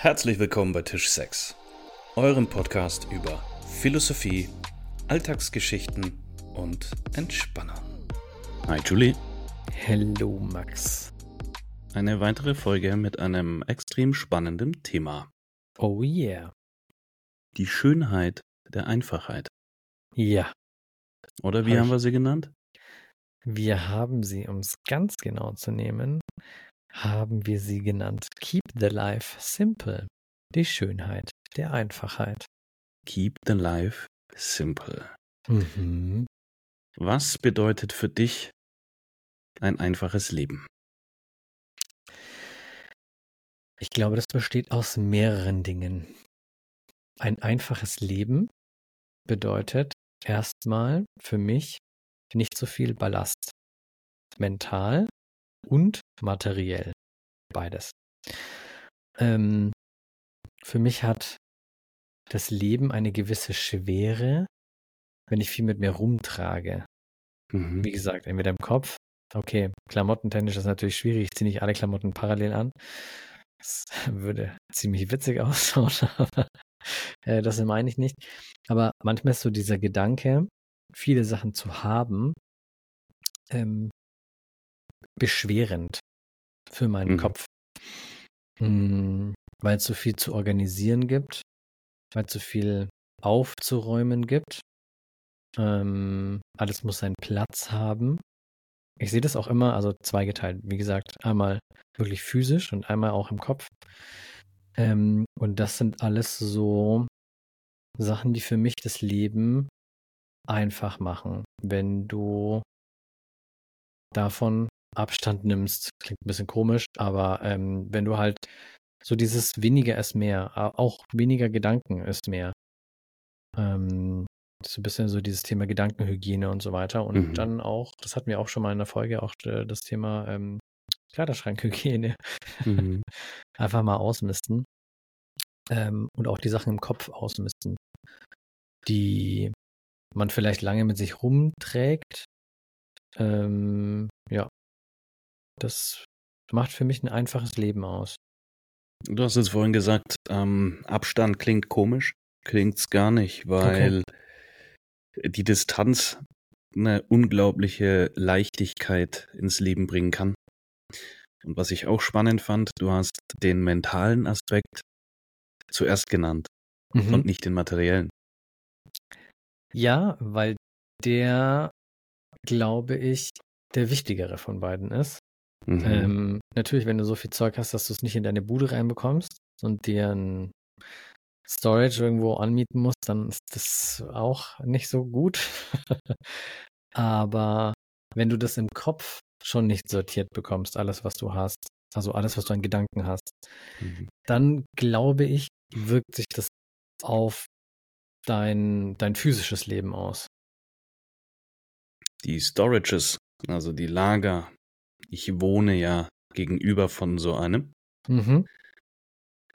Herzlich willkommen bei Tisch 6, eurem Podcast über Philosophie, Alltagsgeschichten und Entspannung. Hi Julie. Hello Max. Eine weitere Folge mit einem extrem spannenden Thema. Oh yeah. Die Schönheit der Einfachheit. Ja. Oder wie Hab haben wir sie genannt? Wir haben sie, um es ganz genau zu nehmen, haben wir sie genannt Keep the Life Simple. Die Schönheit der Einfachheit. Keep the life simple. Mhm. Was bedeutet für dich ein einfaches Leben? Ich glaube, das besteht aus mehreren Dingen. Ein einfaches Leben bedeutet erstmal für mich nicht so viel Ballast. Mental und materiell. Beides. Ähm, für mich hat das Leben eine gewisse Schwere, wenn ich viel mit mir rumtrage. Mhm. Wie gesagt, entweder im Kopf. Okay, klamottentechnisch ist natürlich schwierig. Ich ziehe nicht alle Klamotten parallel an. Das würde ziemlich witzig ausschauen, aber äh, das meine ich nicht. Aber manchmal ist so dieser Gedanke, viele Sachen zu haben, ähm, beschwerend für meinen Mhm. Kopf. Mm, weil es so viel zu organisieren gibt, weil es so viel aufzuräumen gibt. Ähm, alles muss seinen Platz haben. Ich sehe das auch immer, also zweigeteilt. Wie gesagt, einmal wirklich physisch und einmal auch im Kopf. Ähm, und das sind alles so Sachen, die für mich das Leben einfach machen. Wenn du davon Abstand nimmst, klingt ein bisschen komisch, aber ähm, wenn du halt so dieses weniger ist mehr, auch weniger Gedanken ist mehr. Ähm, ist ein bisschen so dieses Thema Gedankenhygiene und so weiter. Und Mhm. dann auch, das hatten wir auch schon mal in der Folge, auch äh, das Thema ähm, Kleiderschrankhygiene. Mhm. Einfach mal ausmisten. Ähm, und auch die Sachen im Kopf ausmisten, die man vielleicht lange mit sich rumträgt. Ähm, ja, das macht für mich ein einfaches Leben aus. Du hast es vorhin gesagt, ähm, Abstand klingt komisch, klingt's gar nicht, weil die Distanz eine unglaubliche Leichtigkeit ins Leben bringen kann. Und was ich auch spannend fand, du hast den mentalen Aspekt zuerst genannt Mhm. und nicht den materiellen. Ja, weil der, glaube ich, der wichtigere von beiden ist. Mhm. Ähm, natürlich, wenn du so viel Zeug hast, dass du es nicht in deine Bude reinbekommst und dir ein Storage irgendwo anmieten musst, dann ist das auch nicht so gut. Aber wenn du das im Kopf schon nicht sortiert bekommst, alles, was du hast, also alles, was du an Gedanken hast, Mhm. dann glaube ich, wirkt sich das auf dein, dein physisches Leben aus. Die Storages, also die Lager, ich wohne ja gegenüber von so einem, Mhm.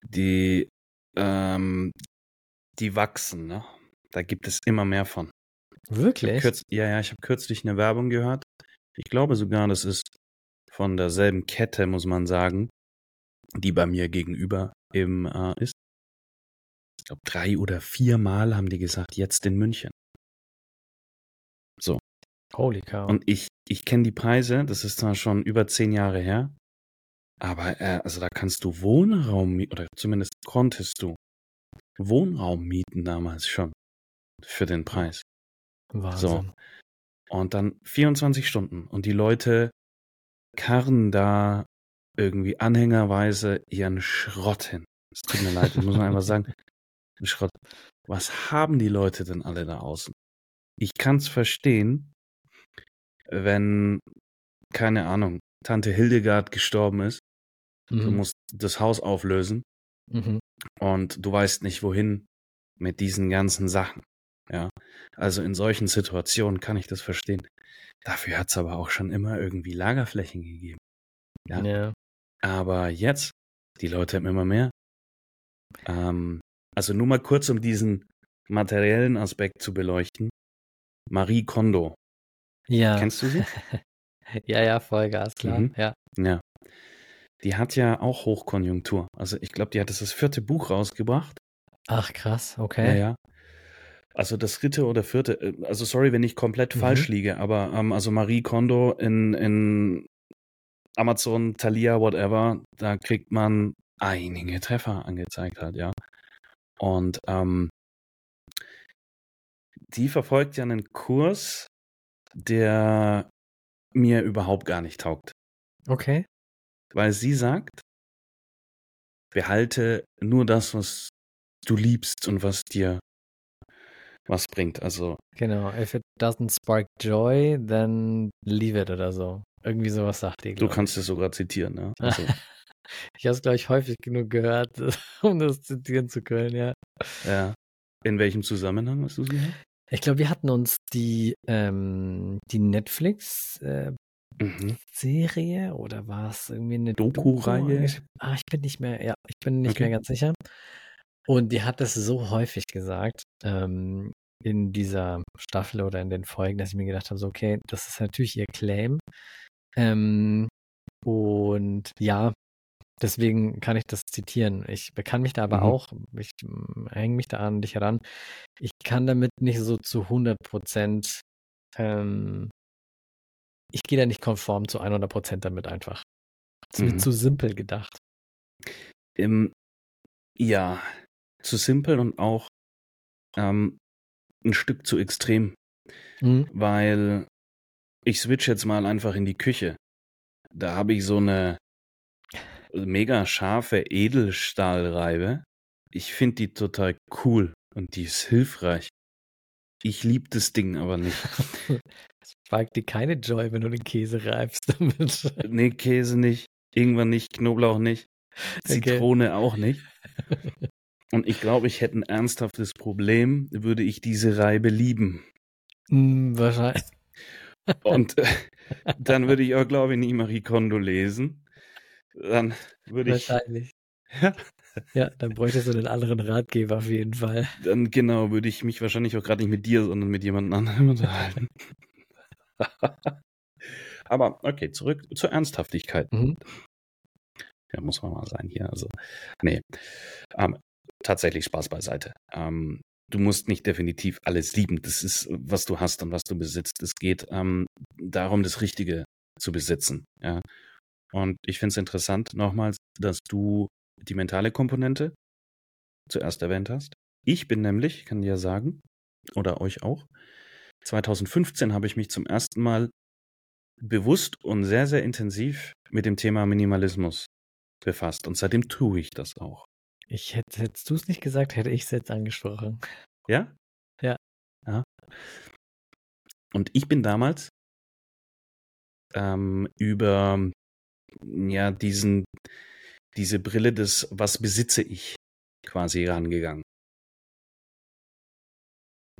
die, ähm, die wachsen, ne? Da gibt es immer mehr von. Wirklich? Kürz, ja, ja, ich habe kürzlich eine Werbung gehört. Ich glaube sogar, das ist von derselben Kette, muss man sagen, die bei mir gegenüber im äh, ist. Ich glaube, drei oder viermal haben die gesagt, jetzt in München. So. Holy cow. Und ich, ich kenne die Preise, das ist zwar schon über zehn Jahre her, aber äh, also da kannst du Wohnraum mieten, oder zumindest konntest du Wohnraum mieten damals schon für den Preis. Wahnsinn. Und dann 24 Stunden. Und die Leute karren da irgendwie anhängerweise ihren Schrott hin. Es tut mir leid, das muss man einfach sagen. Schrott. Was haben die Leute denn alle da außen? Ich kann's verstehen, wenn, keine Ahnung, Tante Hildegard gestorben ist. Du Mhm. musst das Haus auflösen Mhm. und du weißt nicht wohin mit diesen ganzen Sachen. Ja, also in solchen Situationen kann ich das verstehen. Dafür hat's aber auch schon immer irgendwie Lagerflächen gegeben. Ja. Ja. Aber jetzt, die Leute haben immer mehr. Ähm, also nur mal kurz, um diesen materiellen Aspekt zu beleuchten. Marie Kondo, Ja. kennst du sie? ja, ja, Vollgas, klar. Mhm. Ja. Ja. die hat ja auch Hochkonjunktur. Also ich glaube, die hat das vierte Buch rausgebracht. Ach, krass, Ja, okay. ja. Also das dritte oder vierte, äh, also sorry, wenn ich komplett Mhm. falsch liege, aber ähm, also Marie Kondo in, in Amazon, Thalia, whatever, da kriegt man einige Treffer angezeigt halt, ja. Und ähm, die verfolgt ja einen Kurs, der mir überhaupt gar nicht taugt. Okay. Weil sie sagt, behalte nur das, was du liebst und was dir was bringt. Also Genau. If it doesn't spark joy, then leave it oder so. Irgendwie sowas sagt die, du kannst es sogar zitieren, ja. Also, Ich habe es, glaube ich, häufig genug gehört, um das zitieren zu können, ja. ja. In welchem Zusammenhang hast du gehört? Ich glaube, wir hatten uns die, ähm, die Netflix-Serie Mhm. oder war es irgendwie eine Doku-Reihe? angesch- Ah, ich bin nicht mehr, ja, ich bin nicht Okay. mehr ganz sicher. Und die hat das so häufig gesagt, ähm, in dieser Staffel oder in den Folgen, dass ich mir gedacht habe, so, okay, das ist natürlich ihr Claim. Ähm, und ja, deswegen kann ich das zitieren. Ich kann mich da aber Mhm. auch, ich hänge mich da an dich heran, ich kann damit nicht so zu 100 Prozent, ähm, ich gehe da nicht konform zu 100 Prozent damit einfach. Es ist mir Mhm. zu simpel gedacht. Ähm, ja, zu simpel und auch ähm, ein Stück zu extrem, Mhm. weil ich switch jetzt mal einfach in die Küche. Da habe ich so eine mega scharfe Edelstahlreibe. Ich finde die total cool und die ist hilfreich. Ich liebe das Ding aber nicht. Es fragt dir keine Joy, wenn du den Käse reibst damit. Nee, Käse nicht, irgendwann nicht, Knoblauch nicht, Okay. Zitrone auch nicht. Und ich glaube, ich hätte ein ernsthaftes Problem, würde ich diese Reibe lieben. Hm, wahrscheinlich. Und äh, dann würde ich auch, glaube ich, nie Marie Kondo lesen. Dann würde ich, Wahrscheinlich. ja, Ja, dann bräuchtest du einen anderen Ratgeber auf jeden Fall. dann genau, würde ich mich wahrscheinlich auch gerade nicht mit dir, sondern mit jemand anderem unterhalten. Aber okay, zurück zur Ernsthaftigkeit. Mhm. Ja, muss man mal sein hier. Also, nee. Ähm, tatsächlich Spaß beiseite. Ähm, du musst nicht definitiv alles lieben. Das ist, was du hast und was du besitzt. Es geht ähm, darum, das Richtige zu besitzen. Ja. Und ich finde es interessant, nochmals, dass du die mentale Komponente zuerst erwähnt hast. Ich bin nämlich, kann dir sagen, oder euch auch, 2015 habe ich mich zum ersten Mal bewusst und sehr, sehr intensiv mit dem Thema Minimalismus befasst. Und seitdem tue ich das auch. Ich hätte, hättest du es nicht gesagt, hätte ich es jetzt angesprochen. Ja? Ja. Ja. Und ich bin damals ähm, über ja diesen diese Brille des was besitze ich quasi rangegangen.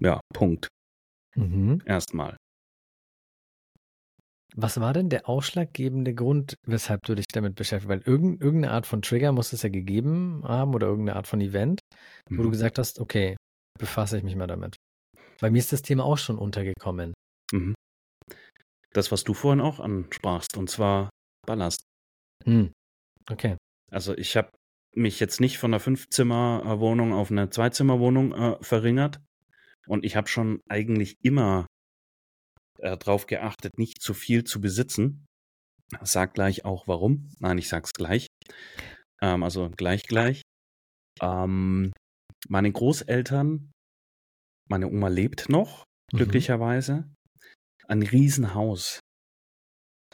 Ja, Punkt. Mhm. Erstmal. Was war denn der ausschlaggebende Grund, weshalb du dich damit beschäftigst? Weil irgend, irgendeine Art von Trigger muss es ja gegeben haben oder irgendeine Art von Event, wo du Mhm. gesagt hast, okay, befasse ich mich mal damit. Bei mir ist das Thema auch schon untergekommen. Mhm. Das, was du vorhin auch ansprachst, und zwar Ballast. Hm. Okay. Also ich habe mich jetzt nicht von einer Fünfzimmerwohnung auf eine Zweizimmerwohnung äh, verringert. Und ich habe schon eigentlich immer äh, darauf geachtet, nicht zu viel zu besitzen. Sag gleich auch warum. Nein, ich sag's gleich. Ähm, also gleich gleich. Ähm, meine Großeltern, meine Oma lebt noch, Mhm. glücklicherweise. Ein Riesenhaus.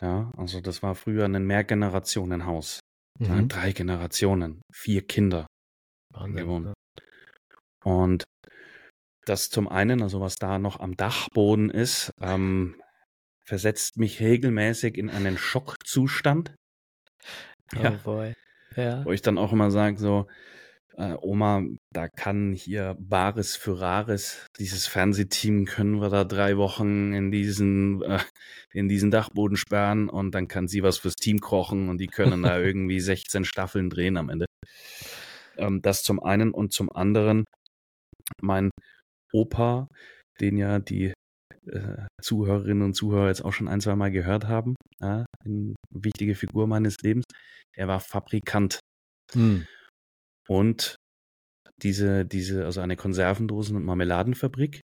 Ja, also das war früher ein Mehrgenerationenhaus. Ja, Mhm. drei Generationen, vier Kinder. Wahnsinn. gewohnt. Und das zum einen, also was da noch am Dachboden ist, ähm, versetzt mich regelmäßig in einen Schockzustand, Oh Ja. boy. Ja. wo ich dann auch immer sage, so, äh, Oma, da kann hier Bares für Rares, dieses Fernsehteam können wir da drei Wochen in diesen, äh, in diesen Dachboden sperren und dann kann sie was fürs Team kochen und die können da irgendwie 16 Staffeln drehen am Ende. Ähm, das zum einen und zum anderen mein Opa, den ja die äh, Zuhörerinnen und Zuhörer jetzt auch schon ein, zwei Mal gehört haben. Ja, eine wichtige Figur meines Lebens. Er war Fabrikant. Hm. Und diese, diese, also eine Konservendosen- und Marmeladenfabrik.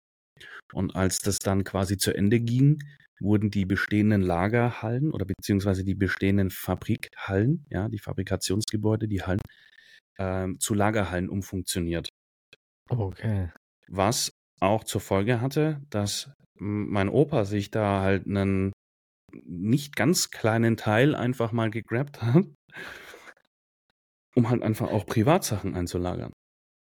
Und als das dann quasi zu Ende ging, wurden die bestehenden Lagerhallen oder beziehungsweise die bestehenden Fabrikhallen, ja, die Fabrikationsgebäude, die Hallen, ähm, zu Lagerhallen umfunktioniert. Okay. Was auch zur Folge hatte, dass mein Opa sich da halt einen nicht ganz kleinen Teil einfach mal gegrabt hat, um halt einfach auch Privatsachen einzulagern.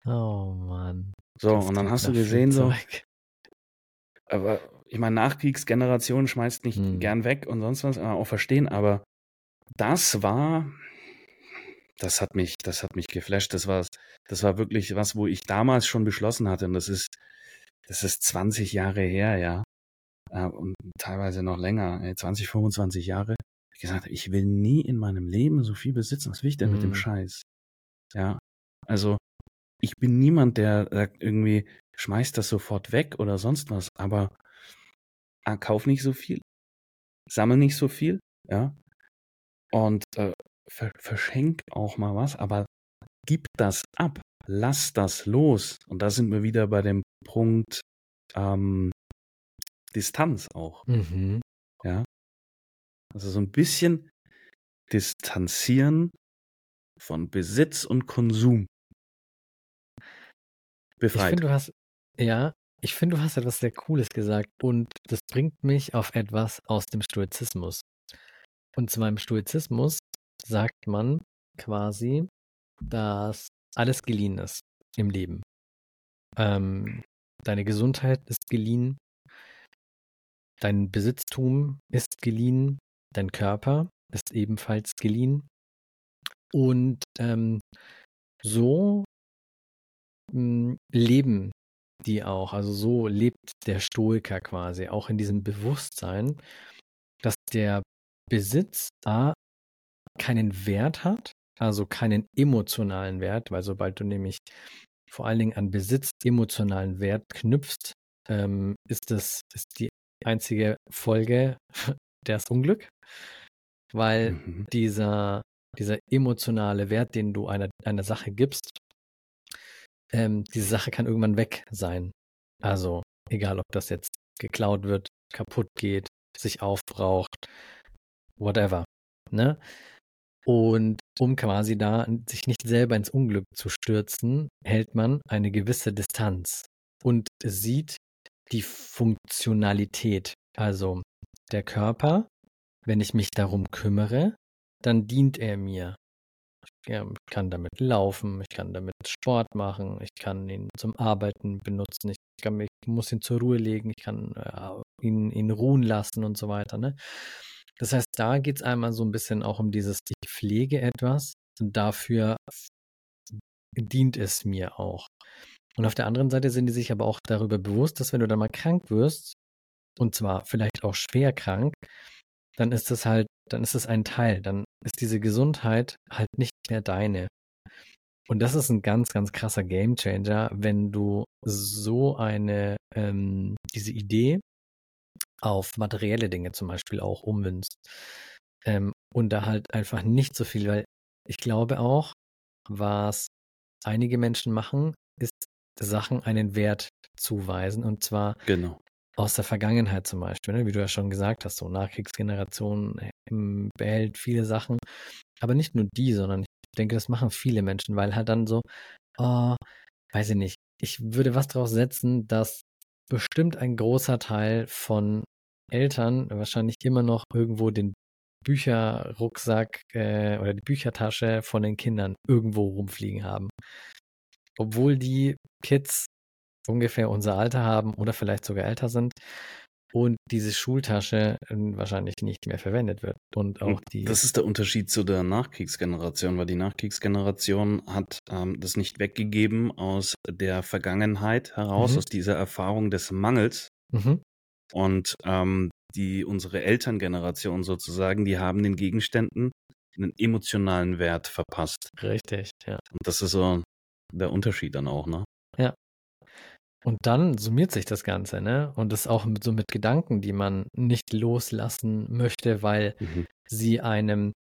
Oh Mann. So, Das und dann hast du gesehen, so, aber ich meine, Nachkriegsgeneration schmeißt nicht Hm. gern weg und sonst was, kann man auch verstehen, aber das war, das hat mich, das hat mich geflasht. Das war, das war wirklich was, wo ich damals schon beschlossen hatte, und das ist, das ist 20 Jahre her, ja. Äh, Und teilweise noch länger, äh, 20, 25 Jahre. Ich gesagt, habe, ich will nie in meinem Leben so viel besitzen. Was will ich denn mit dem Mhm. Scheiß? Ja. Also, ich bin niemand, der sagt irgendwie, schmeißt das sofort weg oder sonst was, aber ah, kauf nicht so viel, sammel nicht so viel, ja. Und äh, ver verschenk auch mal was, aber gib das ab, lass das los. Und da sind wir wieder bei dem Punkt ähm, Distanz auch, Mhm. Also so ein bisschen distanzieren von Besitz und Konsum. Ich Befreit. finde, du hast, ja, ich finde, du hast etwas sehr Cooles gesagt und das bringt mich auf etwas aus dem Stoizismus. Und zwar im Stoizismus sagt man quasi, dass alles geliehen ist im Leben. Ähm, deine Gesundheit ist geliehen, dein Besitztum ist geliehen, dein Körper ist ebenfalls geliehen. Und ähm, so mh, leben die auch. Also so lebt der Stoiker quasi, auch in diesem Bewusstsein, dass der Besitz A keinen Wert hat, also keinen emotionalen Wert, weil sobald du nämlich vor allen Dingen an Besitz emotionalen Wert knüpfst, ähm, ist das ist die einzige Folge das Unglück, weil Mhm. dieser dieser emotionale Wert, den du einer einer Sache gibst, ähm, diese Sache kann irgendwann weg sein. Also egal, ob das jetzt geklaut wird, kaputt geht, sich aufbraucht, whatever. Ne? Und um quasi da sich nicht selber ins Unglück zu stürzen, hält man eine gewisse Distanz und sieht die Funktionalität. Also der Körper, wenn ich mich darum kümmere, dann dient er mir. Ich kann damit laufen, ich kann damit Sport machen, ich kann ihn zum Arbeiten benutzen, ich, kann ich muss ihn zur Ruhe legen, ich kann äh, ihn, ihn ruhen lassen und so weiter. Ne? Das heißt, da geht es einmal so ein bisschen auch um dieses, ich pflege etwas dafür dient es mir auch. Und auf der anderen Seite sind die sich aber auch darüber bewusst, dass wenn du dann mal krank wirst, und zwar vielleicht auch schwer krank, dann ist das halt, dann ist es ein Teil, dann ist diese Gesundheit halt nicht mehr deine. Und das ist ein ganz, ganz krasser Gamechanger, wenn du so eine, ähm, diese Idee auf materielle Dinge zum Beispiel auch ummünzt. Ähm, und da halt einfach nicht so viel, weil ich glaube auch, was einige Menschen machen, ist Sachen einen Wert zuweisen und zwar Genau. Aus der Vergangenheit zum Beispiel, ne? wie du ja schon gesagt hast, so Nachkriegsgeneration behält viele Sachen, aber nicht nur die, sondern ich denke, das machen viele Menschen, weil halt dann so, oh, weiß ich nicht, ich würde was drauf setzen, dass bestimmt ein großer Teil von Eltern wahrscheinlich immer noch irgendwo den Bücherrucksack äh, oder die Büchertasche von den Kindern irgendwo rumfliegen haben. Obwohl die Kids ungefähr unser Alter haben oder vielleicht sogar älter sind und diese Schultasche äh, wahrscheinlich nicht mehr verwendet wird. Und auch die. Das ist der Unterschied zu der Nachkriegsgeneration, weil die Nachkriegsgeneration hat ähm, das nicht weggegeben aus der Vergangenheit heraus, Mhm. aus dieser Erfahrung des Mangels. Mhm. Und ähm, die unsere Elterngeneration sozusagen, die haben den Gegenständen einen emotionalen Wert verpasst. Richtig, ja. Und das ist so der Unterschied dann auch, ne? Und dann summiert sich das Ganze, ne? Und das auch mit, so mit Gedanken, die man nicht loslassen möchte, weil Mhm. sie einem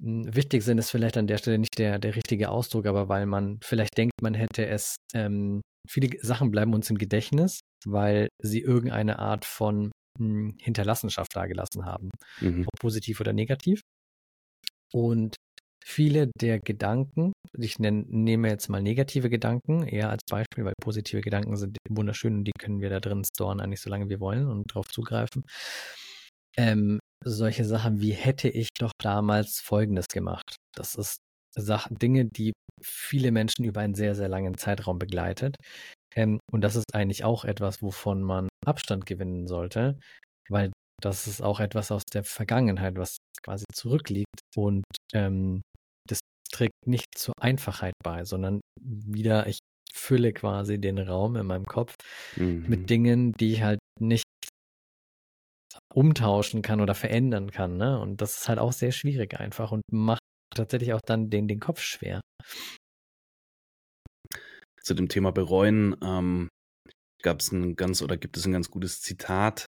hm, wichtig sind, ist vielleicht an der Stelle nicht der, der richtige Ausdruck, aber weil man vielleicht denkt, man hätte es, ähm, viele Sachen bleiben uns im Gedächtnis, weil sie irgendeine Art von hm, Hinterlassenschaft dargelassen haben, Mhm. ob positiv oder negativ. Und viele der Gedanken, ich nenn, nehme jetzt mal negative Gedanken eher als Beispiel, weil positive Gedanken sind wunderschön und die können wir da drin storen, eigentlich solange wir wollen und drauf zugreifen. Ähm, solche Sachen wie hätte ich doch damals Folgendes gemacht. Das ist Sachen, Dinge, die viele Menschen über einen sehr, sehr langen Zeitraum begleitet. Ähm, und das ist eigentlich auch etwas, wovon man Abstand gewinnen sollte, weil das ist auch etwas aus der Vergangenheit, was quasi zurückliegt und ähm, trägt nicht zur Einfachheit bei, sondern wieder, ich fülle quasi den Raum in meinem Kopf Mhm. mit Dingen, die ich halt nicht umtauschen kann oder verändern kann. Ne? Und das ist halt auch sehr schwierig einfach und macht tatsächlich auch dann den, den Kopf schwer. Zu dem Thema bereuen ähm, gab es ein ganz oder gibt es ein ganz gutes Zitat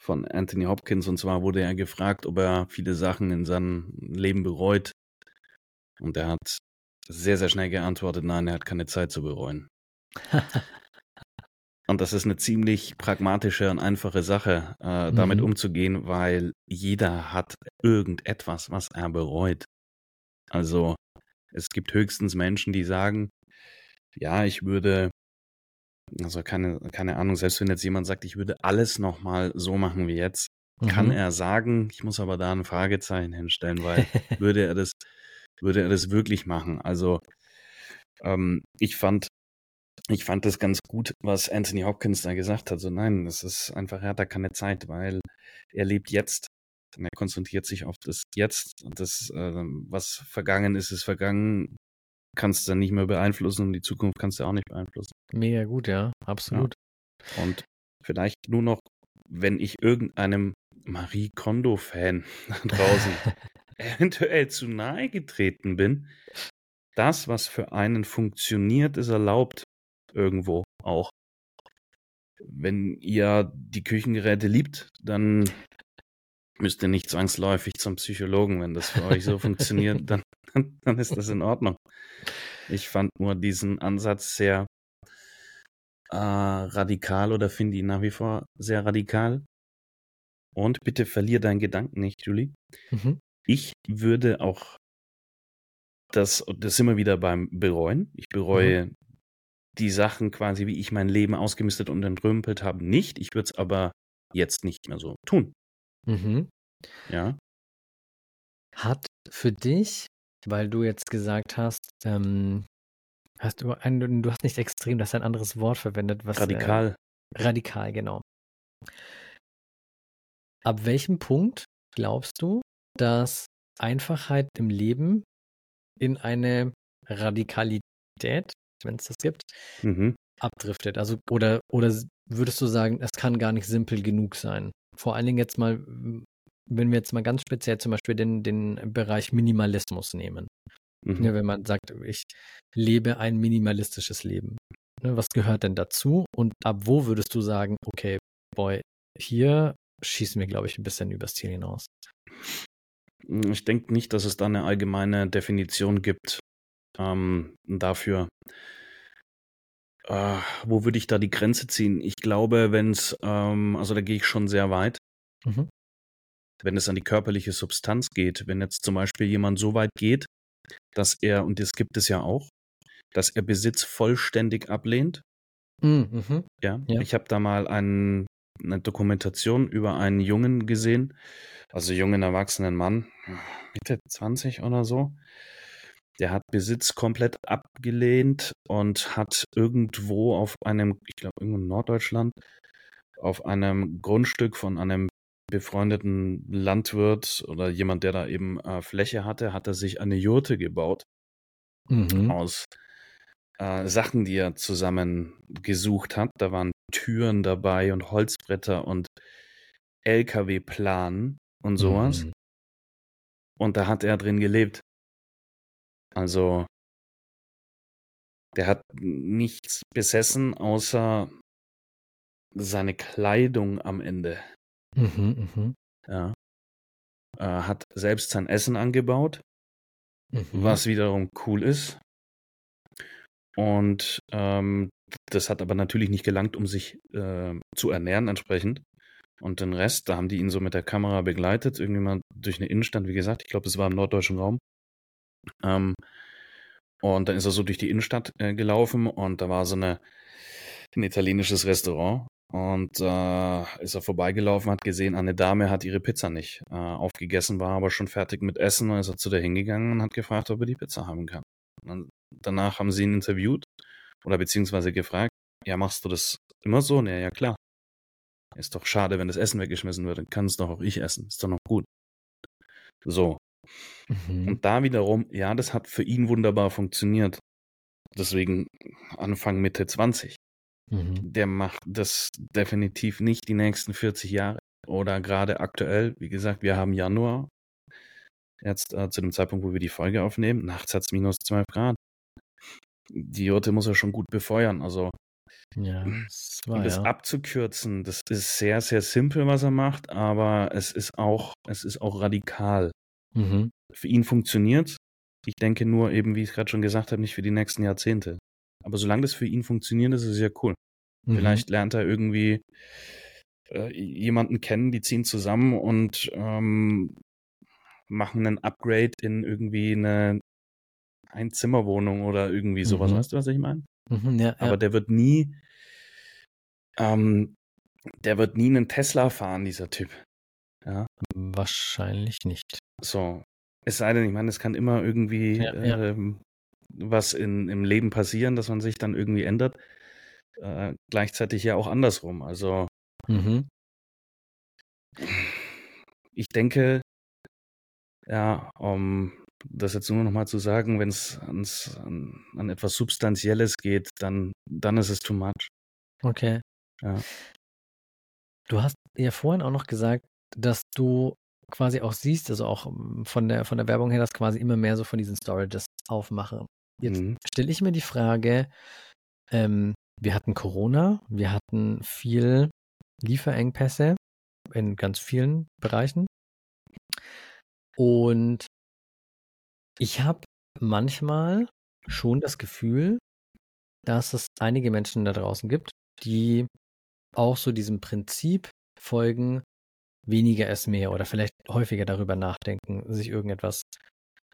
von Anthony Hopkins und zwar wurde er gefragt, ob er viele Sachen in seinem Leben bereut und er hat sehr sehr schnell geantwortet, nein, er hat keine Zeit zu bereuen. Und das ist eine ziemlich pragmatische und einfache Sache, äh, damit Mhm. umzugehen, weil jeder hat irgendetwas, was er bereut. Also es gibt höchstens Menschen, die sagen, ja, ich würde, also keine, keine Ahnung, selbst wenn jetzt jemand sagt, ich würde alles nochmal so machen wie jetzt, kann Mhm. er sagen, ich muss aber da ein Fragezeichen hinstellen, weil würde er das, würde er das wirklich machen? Also ähm, ich fand, ich fand das ganz gut, was Anthony Hopkins da gesagt hat. So, nein, das ist einfach, er hat da keine Zeit, weil er lebt jetzt. Und er konzentriert sich auf das Jetzt. Und das, äh, was vergangen ist, ist vergangen. Kannst du dann nicht mehr beeinflussen und die Zukunft kannst du auch nicht beeinflussen. Mega gut, ja, absolut. Und vielleicht nur noch, wenn ich irgendeinem Marie Kondo-Fan da draußen eventuell zu nahe getreten bin, das, was für einen funktioniert, ist erlaubt irgendwo auch. Wenn ihr die Küchengeräte liebt, dann müsst ihr nicht zwangsläufig zum Psychologen. Wenn das für euch so funktioniert, dann, dann, ist das in Ordnung. Ich fand nur diesen Ansatz sehr äh, radikal oder finde ihn nach wie vor sehr radikal. Und bitte verlier deinen Gedanken nicht, Julie. Mhm. Ich würde auch das, das sind wir wieder beim Bereuen. Ich bereue die Sachen quasi, wie ich mein Leben ausgemistet und entrümpelt habe, nicht. Ich würde es aber jetzt nicht mehr so tun. Mhm. Ja. Hat für dich, weil du jetzt gesagt hast, ähm, hast du ein, du hast nicht extrem, du hast ein anderes Wort verwendet, was Radikal. Äh, radikal, genau. Ab welchem Punkt glaubst du, dass Einfachheit im Leben in eine Radikalität, wenn es das gibt, Mhm. abdriftet? Also oder oder würdest du sagen, es kann gar nicht simpel genug sein? Vor allen Dingen jetzt mal, wenn wir jetzt mal ganz speziell zum Beispiel den, den Bereich Minimalismus nehmen. Mhm. Ne, wenn man sagt, ich lebe ein minimalistisches Leben. Ne, was gehört denn dazu? Und ab wo würdest du sagen, okay, boy, hier schießen wir, glaube ich, ein bisschen übers Ziel hinaus? Ich denke nicht, dass es da eine allgemeine Definition gibt ähm, dafür. Äh, wo würde ich da die Grenze ziehen? Ich glaube, wenn es, ähm, also da gehe ich schon sehr weit, Mhm. wenn es an die körperliche Substanz geht. Wenn jetzt zum Beispiel jemand so weit geht, dass er, und das gibt es ja auch, dass er Besitz vollständig ablehnt. Mm, Mhm. Ja, Ja. ich habe da mal ein, eine Dokumentation über einen Jungen gesehen, also jungen erwachsenen Mann, Mitte 20 oder so. Der hat Besitz komplett abgelehnt und hat irgendwo auf einem, ich glaube irgendwo in Norddeutschland, auf einem Grundstück von einem befreundeten Landwirt oder jemand, der da eben äh, Fläche hatte, hat er sich eine Jurte gebaut Mhm. aus äh, Sachen, die er zusammen gesucht hat. Da waren Türen dabei und Holzbretter und LKW-Plan und sowas. Mhm. Und da hat er drin gelebt. Also Der hat nichts besessen, außer seine Kleidung am Ende. Mhm, mhm, Ja. Er hat selbst sein Essen angebaut, mhm. was wiederum cool ist. Und ähm, das hat aber natürlich nicht gelangt, um sich äh, zu ernähren entsprechend. Und den Rest, da haben die ihn so mit der Kamera begleitet, irgendwie mal durch eine Innenstadt, wie gesagt, ich glaube, es war im norddeutschen Raum. Ähm, und dann ist er so durch die Innenstadt äh, gelaufen und da war so eine, ein italienisches Restaurant. Und äh, ist er vorbeigelaufen, hat gesehen, eine Dame hat ihre Pizza nicht äh, aufgegessen, war aber schon fertig mit Essen und ist er zu der hingegangen und hat gefragt, ob er die Pizza haben kann. Und dann, danach haben sie ihn interviewt oder beziehungsweise gefragt, ja, machst du das immer so? Ne, ja klar. Ist doch schade, wenn das Essen weggeschmissen wird, dann kann es doch auch ich essen. Ist doch noch gut. So. Mhm. Und da wiederum, ja, das hat für ihn wunderbar funktioniert. Deswegen Anfang Mitte 20. Mhm. Der macht das definitiv nicht die nächsten 40 Jahre. Oder gerade aktuell, wie gesagt, wir haben Januar. Jetzt äh, zu dem Zeitpunkt, wo wir die Folge aufnehmen. Nachts hat es minus 12 Grad. Die Jurte muss er schon gut befeuern. Also Ja, das um war das ja. abzukürzen, das ist sehr, sehr simpel, was er macht, aber es ist auch, es ist auch radikal. Mhm. Für ihn funktioniert. Ich denke nur eben, wie ich gerade schon gesagt habe, nicht für die nächsten Jahrzehnte. Aber solange das für ihn funktioniert, ist es ja cool. Mhm. Vielleicht lernt er irgendwie äh, jemanden kennen, die ziehen zusammen und ähm, machen einen Upgrade in irgendwie eine Einzimmerwohnung oder irgendwie sowas. Mhm. Weißt du, was ich meine? Mhm, ja, Aber ja. der wird nie, ähm, der wird nie einen Tesla fahren, dieser Typ. Ja, Wahrscheinlich nicht. so. Es sei denn, ich meine, es kann immer irgendwie Ja, ähm, was in, im Leben passieren, dass man sich dann irgendwie ändert. Äh, gleichzeitig ja auch andersrum. Also Mhm. ich denke, ja, um das jetzt nur noch mal zu sagen, wenn es an, an etwas Substanzielles geht, dann, dann ist es too much. Okay. Ja. Du hast ja vorhin auch noch gesagt, dass du quasi auch siehst, also auch ähm, von der, von der Werbung her, dass quasi immer mehr so von diesen Storages aufmachen. Jetzt Mhm. stelle ich mir die Frage, ähm, wir hatten Corona, wir hatten viel Lieferengpässe in ganz vielen Bereichen. Und ich habe manchmal schon das Gefühl, dass es einige Menschen da draußen gibt, die auch so diesem Prinzip folgen, weniger ist mehr oder vielleicht häufiger darüber nachdenken, sich irgendetwas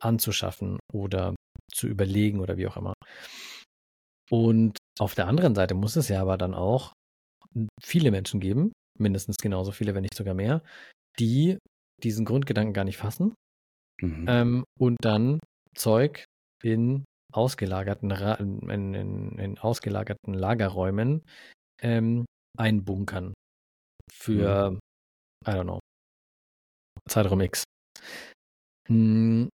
anzuschaffen oder zu überlegen oder wie auch immer. Und auf der anderen Seite muss es ja aber dann auch viele Menschen geben, mindestens genauso viele, wenn nicht sogar mehr, die diesen Grundgedanken gar nicht fassen Mhm. ähm, und dann Zeug in ausgelagerten, Ra in, in, in ausgelagerten Lagerräumen ähm, einbunkern. Für, I don't know, Zeitraum X. Hm.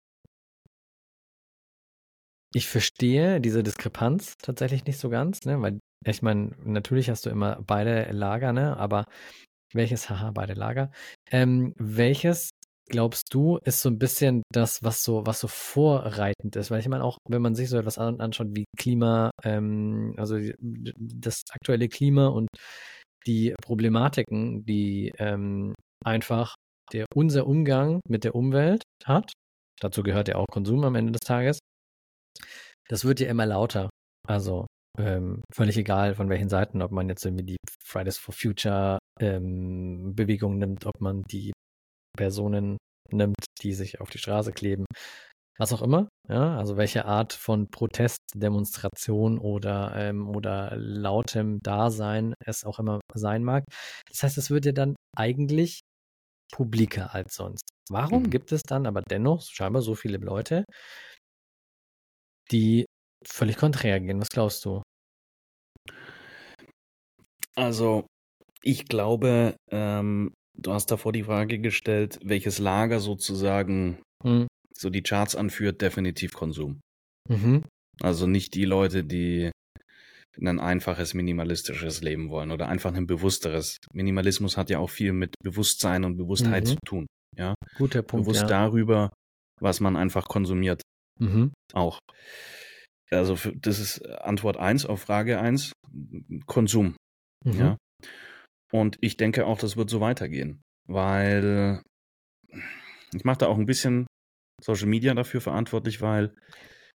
Ich verstehe diese Diskrepanz tatsächlich nicht so ganz, ne? Weil ich meine, natürlich hast du immer beide Lager, ne? Aber welches, haha, beide Lager. Ähm, welches glaubst du, ist so ein bisschen das, was so, was so vorreitend ist? Weil ich meine auch, wenn man sich so etwas an, anschaut wie Klima, ähm, also das aktuelle Klima und die Problematiken, die ähm, einfach der unser Umgang mit der Umwelt hat, dazu gehört ja auch Konsum am Ende des Tages, das wird ja immer lauter. Also ähm, völlig egal von welchen Seiten, ob man jetzt irgendwie die Fridays for Future ähm, Bewegung nimmt, ob man die Personen nimmt, die sich auf die Straße kleben, was auch immer. Ja, also welche Art von Protest, Demonstration oder ähm, oder lautem Dasein es auch immer sein mag. Das heißt, es wird ja dann eigentlich publiker als sonst. Warum Mhm. gibt es dann aber dennoch scheinbar so viele Leute, die völlig konträr gehen? Was glaubst du? Also, ich glaube, ähm, du hast davor die Frage gestellt, welches Lager sozusagen Hm. so die Charts anführt, definitiv Konsum. Mhm. Also nicht die Leute, die ein einfaches minimalistisches Leben wollen oder einfach ein bewussteres. Minimalismus hat ja auch viel mit Bewusstsein und Bewusstheit Mhm. zu tun. Ja, Guter Punkt. bewusst ja. darüber, was man einfach konsumiert, Mhm. auch. also für, das ist Antwort eins auf Frage eins Konsum. Mhm. Ja. Und ich denke auch, das wird so weitergehen, weil ich mache da auch ein bisschen Social Media dafür verantwortlich, weil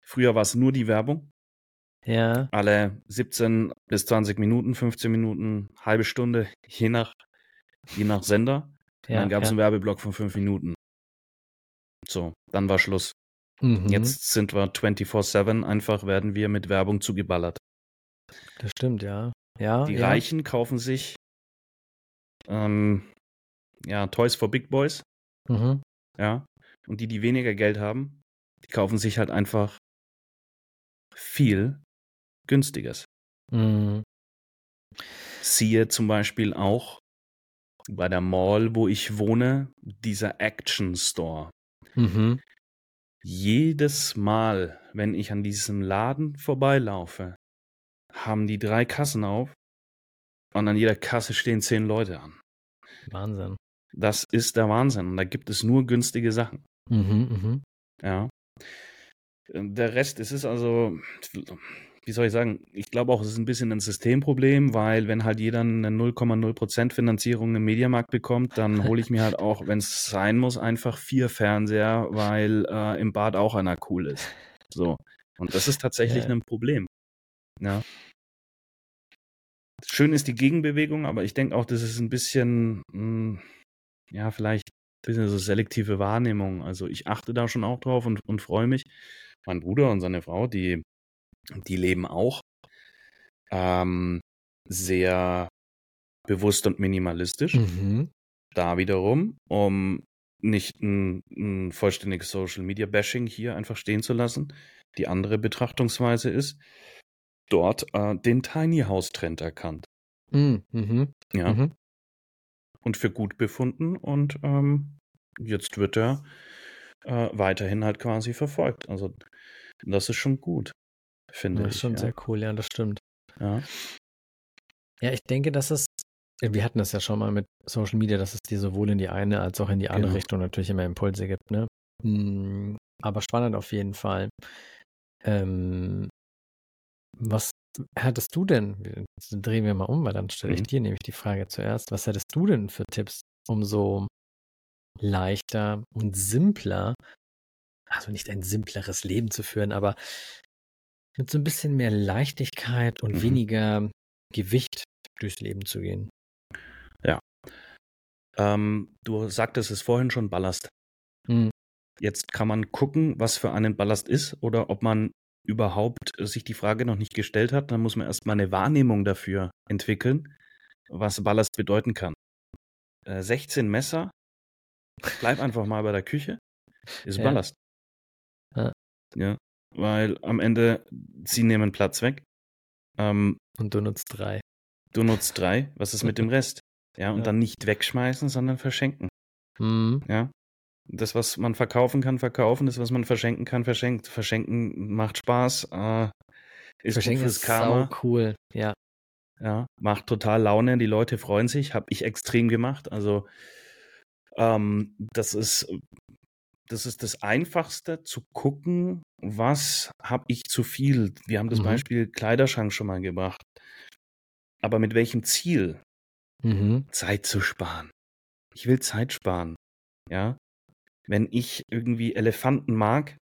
früher war es nur die Werbung. Ja, Alle 17 bis 20 Minuten, 15 Minuten, halbe Stunde, je nach, je nach Sender. Ja, dann gab es ja. einen Werbeblock von fünf Minuten. So, dann war Schluss. Mhm. Jetzt sind wir 24-7, einfach werden wir mit Werbung zugeballert. Das stimmt, ja. Ja, Die. Reichen kaufen sich ähm, ja, Toys for Big Boys, Mhm. ja. Und die, die weniger Geld haben, die kaufen sich halt einfach viel günstiges. Mhm. Siehe zum Beispiel auch bei der Mall, wo ich wohne, dieser Action Store. Mhm. Jedes Mal, wenn ich an diesem Laden vorbeilaufe, haben die drei Kassen auf und an jeder Kasse stehen zehn Leute an. Wahnsinn. Das ist der Wahnsinn. Und da gibt es nur günstige Sachen. Mhm. Mhm. Ja. Der Rest, es ist also, wie soll ich sagen, ich glaube auch, es ist ein bisschen ein Systemproblem, weil wenn halt jeder eine 0,0% Finanzierung im Mediamarkt bekommt, dann hole ich mir halt auch, wenn es sein muss, einfach vier Fernseher, weil äh, im Bad auch einer cool ist. So. Und das ist tatsächlich Ja. ein Problem. Ja. Schön ist die Gegenbewegung, aber ich denke auch, das ist ein bisschen, mh, ja, vielleicht ein bisschen so selektive Wahrnehmung. Also ich achte da schon auch drauf und, und freue mich. Mein Bruder und seine Frau, die, die leben auch ähm, sehr bewusst und minimalistisch. Mhm. Da wiederum, um nicht ein, ein vollständiges Social Media Bashing hier einfach stehen zu lassen. Die andere Betrachtungsweise ist, dort äh, den Tiny House Trend erkannt. Mhm. Mhm. Ja. Mhm. und für gut befunden und ähm, jetzt wird er äh, weiterhin halt quasi verfolgt. Also das ist schon gut, finde Das ich. ist schon ja. sehr cool, ja, das stimmt. Ja. Ja, ich denke, dass es, wir hatten das ja schon mal mit Social Media, dass es dir sowohl in die eine als auch in die andere Genau. Richtung natürlich immer Impulse gibt, ne? Hm, Aber spannend auf jeden Fall. Ähm, was hättest du denn, drehen wir mal um, weil dann stelle ich Mhm. dir nämlich die Frage zuerst, was hättest du denn für Tipps, um so leichter und simpler, also nicht ein simpleres Leben zu führen, aber mit so ein bisschen mehr Leichtigkeit und Mhm. weniger Gewicht durchs Leben zu gehen? Ähm, du sagtest es vorhin schon, Ballast. Hm, Jetzt kann man gucken, was für einen Ballast ist oder ob man überhaupt sich die Frage noch nicht gestellt hat. Dann muss man erstmal eine Wahrnehmung dafür entwickeln, was Ballast bedeuten kann. Äh, 16 Messer, bleib einfach mal bei der Küche, ist Ja. Ballast. Ja. Ja, weil am Ende, sie nehmen Platz weg. Ähm, Und du nutzt drei. du nutzt drei, was ist mit dem Rest? Ja, und Ja. dann nicht wegschmeißen, sondern verschenken. Hm, Ja. Das, was man verkaufen kann, verkaufen. Das, was man verschenken kann, verschenkt. Verschenken macht Spaß. Äh, ist Verschenken ist Karma. sau cool. Ja. Ja, macht total Laune. Die Leute freuen sich. Habe ich extrem gemacht. Also, ähm, das ist, das ist das Einfachste zu gucken, was habe ich zu viel. Wir haben das Mhm. Beispiel Kleiderschrank schon mal gebracht. Aber mit welchem Ziel? Mhm. Zeit zu sparen. Ich will Zeit sparen. Ja. Wenn ich irgendwie Elefanten mag,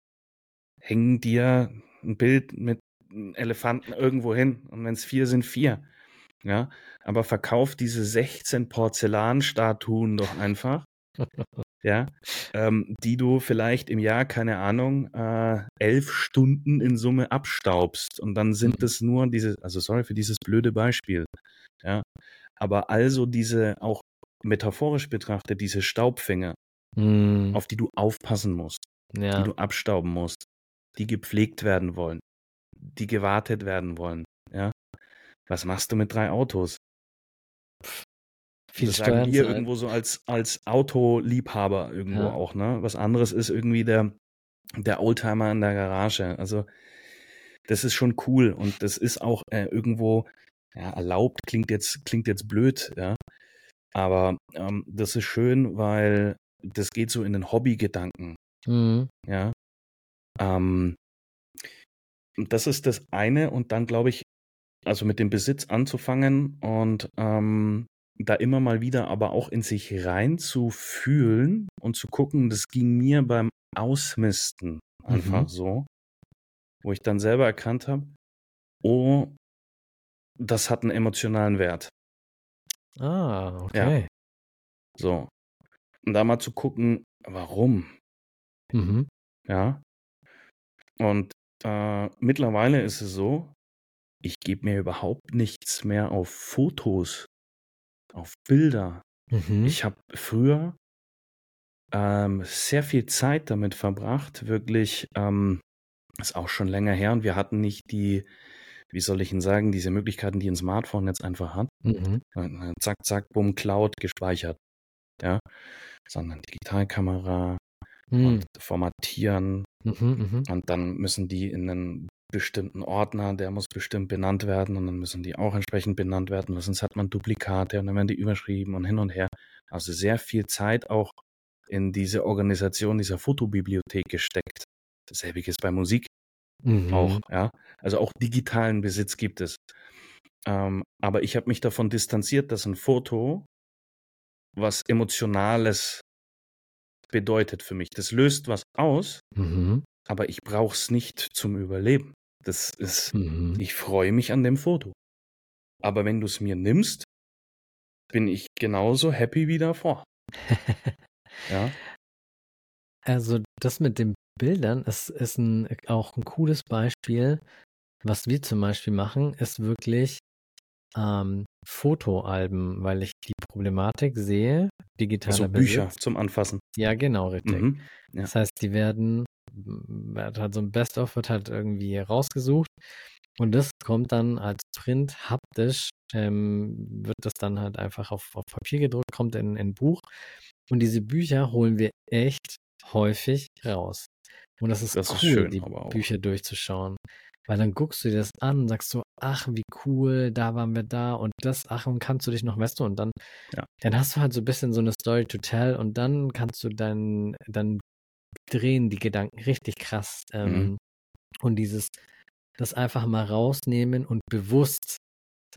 hängen dir ein Bild mit einem Elefanten irgendwo hin. Und wenn es vier sind, vier. Ja. Aber verkauf diese 16 Porzellanstatuen doch einfach. ja. Ähm, die du vielleicht im Jahr, keine Ahnung, äh, elf Stunden in Summe abstaubst. Und dann sind Mhm. es nur diese, also sorry für dieses blöde Beispiel. Ja. Aber also diese auch metaphorisch betrachtet, diese Staubfänger, Hm, auf die du aufpassen musst, die ja. du abstauben musst, die gepflegt werden wollen, die gewartet werden wollen, ja. Was machst du mit drei Autos? Viel das sagen wir irgendwo so als, als Autoliebhaber irgendwo Ja. auch, ne? Was anderes ist irgendwie der, der Oldtimer in der Garage. Also, das ist schon cool und das ist auch äh, irgendwo ja, erlaubt, klingt jetzt, klingt jetzt blöd, ja. Aber ähm, das ist schön, weil das geht so in den Hobbygedanken, Hm, ja. Ähm, das ist das eine und dann glaube ich, also mit dem Besitz anzufangen und ähm, da immer mal wieder aber auch in sich rein zu fühlen und zu gucken, das ging mir beim Ausmisten einfach Mhm. so, wo ich dann selber erkannt habe, oh, das hat einen emotionalen Wert. Ah, okay. So. Und da mal zu gucken, warum, Mhm. ja. Und äh, mittlerweile ist es so, ich gebe mir überhaupt nichts mehr auf Fotos, auf Bilder. Mhm. Ich habe früher ähm, sehr viel Zeit damit verbracht, wirklich, ähm, ist auch schon länger her und wir hatten nicht die, wie soll ich Ihnen sagen, diese Möglichkeiten, die ein Smartphone jetzt einfach hat. Mhm. Äh, Zack, zack, bumm, Cloud gespeichert. Ja. Sondern Digitalkamera Mhm. und formatieren Mhm. Und dann müssen die in einen bestimmten Ordner, der muss bestimmt benannt werden und dann müssen die auch entsprechend benannt werden, weil sonst hat man Duplikate und dann werden die überschrieben und hin und her. Also sehr viel Zeit auch in diese Organisation dieser Fotobibliothek gesteckt. Selbiges bei Musik Mhm. auch, ja. Also auch digitalen Besitz gibt es. Ähm, aber ich habe mich davon distanziert, dass ein Foto was Emotionales bedeutet für mich. Das löst was aus, Mhm. aber ich brauche es nicht zum Überleben. Das ist, Mhm. ich freue mich an dem Foto. Aber wenn du es mir nimmst, bin ich genauso happy wie davor. Ja, Also das mit den Bildern ist, ist ein, auch ein cooles Beispiel. Was wir zum Beispiel machen, ist wirklich ähm, Fotoalben, weil ich die Problematik sehe, digitaler also Bücher Besitz. zum Anfassen. Ja, genau, richtig. Mhm. Ja. Das heißt, die werden, wird halt so ein Best-of wird halt irgendwie rausgesucht und das kommt dann als Print haptisch, ähm, wird das dann halt einfach auf, auf Papier gedruckt, kommt in ein Buch und diese Bücher holen wir echt häufig raus. Und das ist Das cool, ist schön, die. Bücher durchzuschauen. Weil dann guckst du dir das an und sagst so, ach, wie cool, da waren wir da und das, ach, und kannst du dich noch, weißt du, und dann, Ja. dann hast du halt so ein bisschen so eine Story to tell und dann kannst du dann, dann drehen die Gedanken richtig krass. Ähm, Mhm. Und dieses, das einfach mal rausnehmen und bewusst,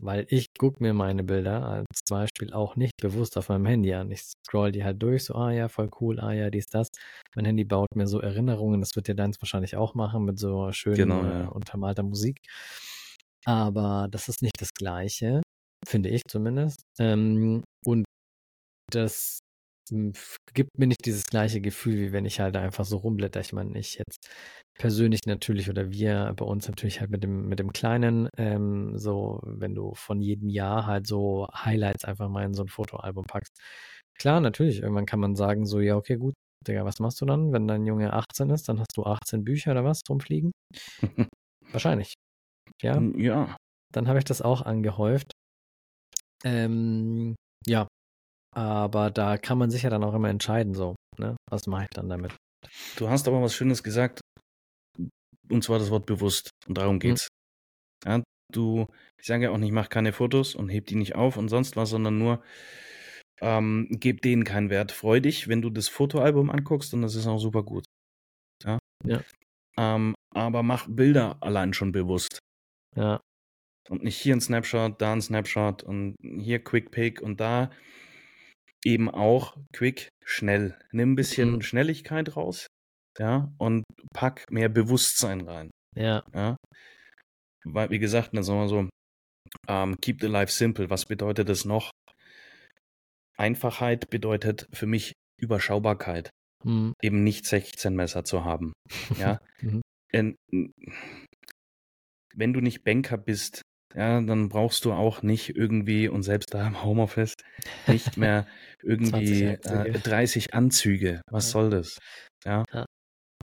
weil ich gucke mir meine Bilder als Beispiel auch nicht bewusst auf meinem Handy an. Ich scroll die halt durch, so, ah ja, voll cool, ah ja, dies, das. Mein Handy baut mir so Erinnerungen, das wird dir deins wahrscheinlich auch machen mit so schön Genau, äh, ja. untermalter Musik. Aber das ist nicht das Gleiche, finde ich zumindest. Ähm, und das gibt mir nicht dieses gleiche Gefühl, wie wenn ich halt einfach so rumblätter. Ich meine, ich jetzt persönlich natürlich oder wir bei uns natürlich halt mit dem, mit dem Kleinen, ähm, so, wenn du von jedem Jahr halt so Highlights einfach mal in so ein Fotoalbum packst. Klar, natürlich, irgendwann kann man sagen, so, ja, okay, gut, Digga, was machst du dann, wenn dein Junge 18 ist? Dann hast du 18 Bücher oder was rumfliegen? Wahrscheinlich. Ja, ja, dann habe ich das auch angehäuft. Ähm, ja, aber da kann man sich ja dann auch immer entscheiden, so, ne? Was mache ich dann damit? du hast aber was Schönes gesagt, und zwar das Wort bewusst. Und darum geht's. Ja, du, ich sage ja auch nicht, mach keine Fotos und heb die nicht auf und sonst was, sondern nur ähm, gib denen keinen Wert. Freu dich, wenn du das Fotoalbum anguckst und das ist auch super gut. Ja. Ja. Ähm, aber mach Bilder allein schon bewusst. Ja, Und nicht hier ein Snapshot, da ein Snapshot und hier Quick Pick und da eben auch quick, schnell. Nimm ein bisschen Mhm. Schnelligkeit raus, ja, und pack mehr Bewusstsein rein, ja, ja. Weil, wie gesagt, dann sagen wir so, ähm, keep the life simple. Was bedeutet das noch? Einfachheit bedeutet für mich Überschaubarkeit. hm, Eben nicht 16 Messer zu haben, ja. Mhm. Wenn du nicht Banker bist, ja, dann brauchst du auch nicht irgendwie und selbst da im Homeoffice nicht mehr irgendwie 20 Anzüge. äh, 30 Anzüge. Was Ja. soll das? Ja. Ja.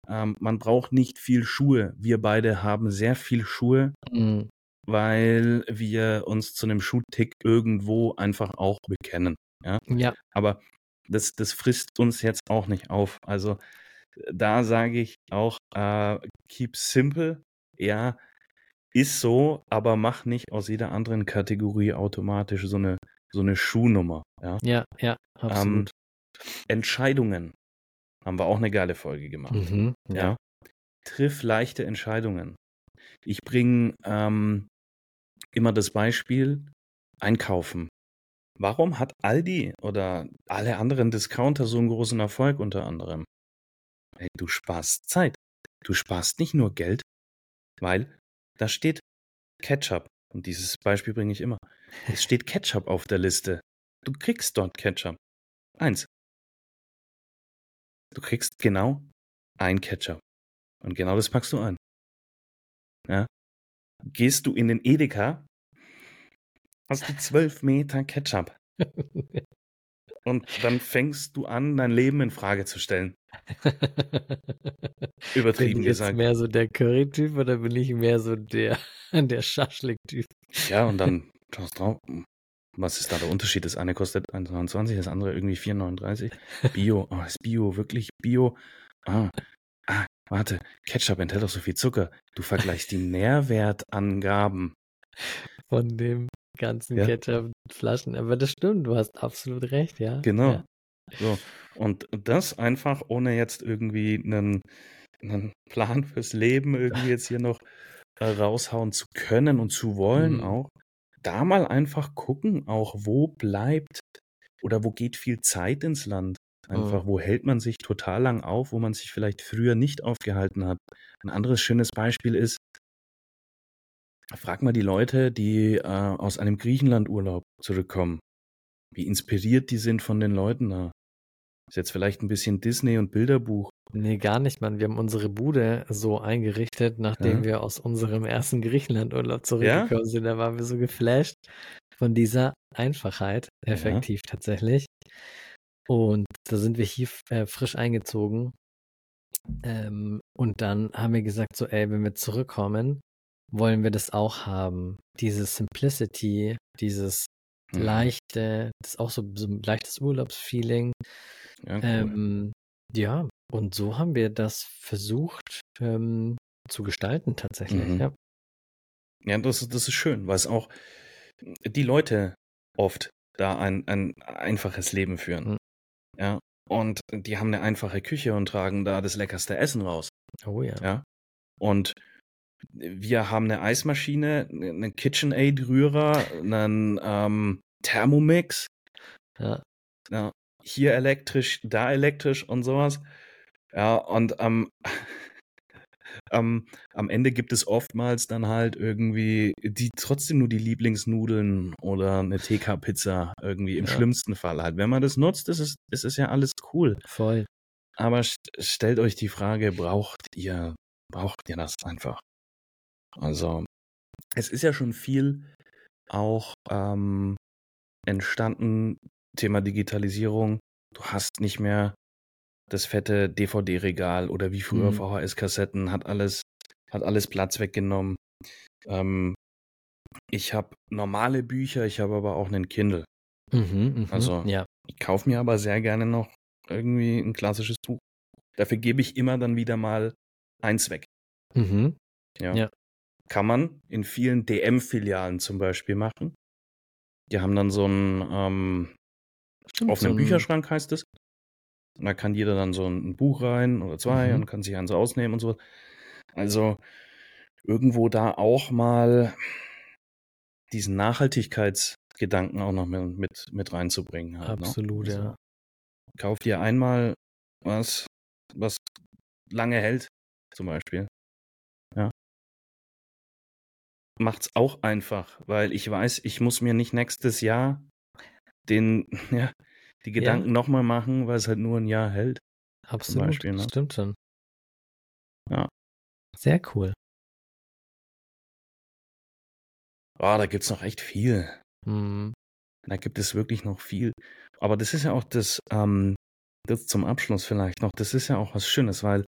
Ähm, man braucht nicht viel Schuhe. Wir beide haben sehr viel Schuhe, hm, weil wir uns zu einem Schuhtick irgendwo einfach auch bekennen. ja, Aber das, das frisst uns jetzt auch nicht auf. Also da sage ich auch, äh, keep simple. Ja, ist so, aber mach nicht aus jeder anderen Kategorie automatisch so eine, so eine Schuhnummer. Ja? ja, ja, Ähm, absolut. Entscheidungen haben wir auch eine geile Folge gemacht. Mhm, Ja. ja, Triff leichte Entscheidungen. Ich bringe ähm, immer das Beispiel Einkaufen. Warum hat Aldi oder alle anderen Discounter so einen großen Erfolg unter anderem? Hey, du sparst Zeit. Du sparst nicht nur Geld, weil da steht Ketchup. Und dieses Beispiel bringe ich immer. Es steht Ketchup auf der Liste. Du kriegst dort Ketchup. Eins. Du kriegst genau ein Ketchup. Und genau das packst du ein. Ja? Gehst du in den Edeka, hast du zwölf Meter Ketchup. Und dann fängst du an, dein Leben in Frage zu stellen. Übertrieben bin ich jetzt gesagt. mehr so der Curry-Typ oder bin ich mehr so der, der Schaschlik-Typ? Ja, und dann schaust drauf. Was ist da der Unterschied? Das eine kostet 1,29, das andere irgendwie 4,39. Bio, oh, ist Bio wirklich Bio? Ah, ah, warte, Ketchup enthält doch so viel Zucker. Du vergleichst die Nährwertangaben. Von dem ganzen Ja. Ketchup-Flaschen. Aber das stimmt, du hast absolut recht, ja. Genau. Ja. So. Und das einfach ohne jetzt irgendwie einen, einen Plan fürs Leben irgendwie jetzt hier noch äh, raushauen zu können und zu wollen Mhm. auch. Da mal einfach gucken, auch wo bleibt oder wo geht viel Zeit ins Land. Einfach, Mhm. wo hält man sich total lang auf, wo man sich vielleicht früher nicht aufgehalten hat. Ein anderes schönes Beispiel ist, frag mal die Leute, die äh, aus einem Griechenlandurlaub zurückkommen, wie inspiriert die sind von den Leuten da. Ist jetzt vielleicht ein bisschen Disney und Bilderbuch. Nee, gar nicht, Mann. Wir haben unsere Bude so eingerichtet, nachdem Ja. wir aus unserem ersten Griechenlandurlaub zurückgekommen sind. Da waren wir so geflasht von dieser Einfachheit, Ja. effektiv tatsächlich. Und da sind wir hier äh, frisch eingezogen. Ähm, und dann haben wir gesagt, so, ey, wenn wir zurückkommen, wollen wir das auch haben. Diese Simplicity, dieses Mhm. leichte, das ist auch so, so ein leichtes Urlaubsfeeling. Ja, cool. Ähm, ja, und so haben wir das versucht ähm, zu gestalten tatsächlich. Mhm. Ja. Ja, das, ist- das ist schön, weil es auch die Leute oft da ein, ein einfaches Leben führen. Mhm. Ja. Und die haben eine einfache Küche und tragen da das leckerste Essen raus. Oh ja. Ja. Und wir haben eine Eismaschine, einen KitchenAid-Rührer, einen ähm, Thermomix, Ja. ja, hier elektrisch, da elektrisch und sowas. Ja, und am, am, am Ende gibt es oftmals dann halt irgendwie die trotzdem nur die Lieblingsnudeln oder eine TK-Pizza irgendwie im Ja. schlimmsten Fall halt. Wenn man das nutzt, ist es, ist es ja alles cool. Voll. Aber st stellt euch die Frage, braucht ihr, braucht ihr das einfach? Also, es ist ja schon viel auch ähm, entstanden, Thema Digitalisierung. Du hast nicht mehr das fette DVD-Regal oder wie früher Mhm. VHS-Kassetten, hat alles, hat alles Platz weggenommen. Ähm, ich habe normale Bücher, ich habe aber auch einen Kindle. Mhm, mhm. Also- ja. Ich kaufe mir aber sehr gerne noch irgendwie ein klassisches Buch. Dafür gebe ich immer dann wieder mal eins weg. Mhm. Ja. Ja. Kann man in vielen DM-Filialen zum Beispiel machen. Die haben dann so einen ähm, Stimmt, offenen so Bücherschrank, heißt es. Und da kann jeder dann so ein Buch rein oder zwei Mhm. und kann sich eins ausnehmen und so. Also irgendwo da auch mal diesen Nachhaltigkeitsgedanken auch noch mit, mit, mit reinzubringen. Halt, Absolut, ne? ja. Also, Kauf dir einmal was, was lange hält, zum Beispiel. Macht's auch einfach, weil ich weiß, ich muss mir nicht nächstes Jahr den, ja, die Gedanken nochmal machen, weil es halt nur ein Jahr hält. Absolut. Beispiel, ne? Stimmt schon. Ja. Sehr cool. Ah, da gibt's noch echt viel. Mhm. Da gibt es wirklich noch viel. Aber das ist ja auch das, ähm, das zum Abschluss vielleicht noch, das ist ja auch was Schönes, weil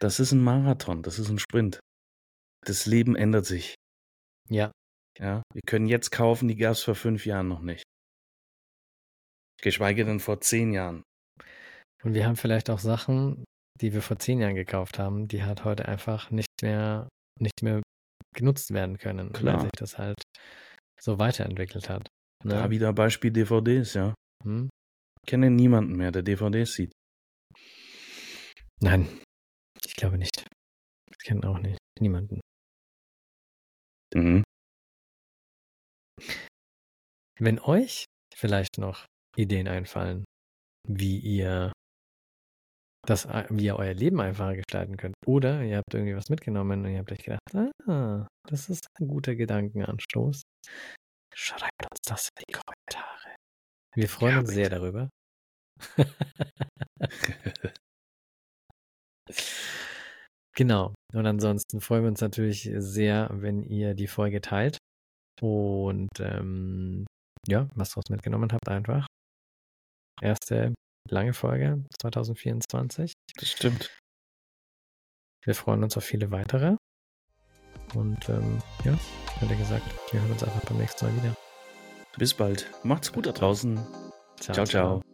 das ist ein Marathon, das ist ein Sprint. Das Leben ändert sich. Ja. Ja, wir können jetzt kaufen, die gab's vor fünf Jahren noch nicht. Geschweige denn vor zehn Jahren. Und wir haben vielleicht auch Sachen, die wir vor zehn Jahren gekauft haben, die halt heute einfach nicht mehr, nicht mehr genutzt werden können, Klar. weil sich das halt so weiterentwickelt hat. Ne? Da wieder Beispiel DVDs, ja. Hm? Ich kenne niemanden mehr, der DVDs sieht. Nein, ich glaube nicht. Ich kenne auch nicht. Niemanden. Mhm. Wenn euch vielleicht noch Ideen einfallen, wie ihr das, wie ihr euer Leben einfacher gestalten könnt. Oder ihr habt irgendwie was mitgenommen und ihr habt euch gedacht, ah, das ist ein guter Gedankenanstoß. Schreibt uns das in die Kommentare. Wir freuen ja, uns sehr darüber. genau. Und ansonsten freuen wir uns natürlich sehr, wenn ihr die Folge teilt. Und ähm, ja, was ihr mitgenommen habt, einfach. Erste lange Folge 2024. Das stimmt. Wir freuen uns auf viele weitere. Und ähm, ja, wie gesagt, wir hören uns einfach beim nächsten Mal wieder. Bis bald. Macht's gut da draußen. ciao. ciao. ciao.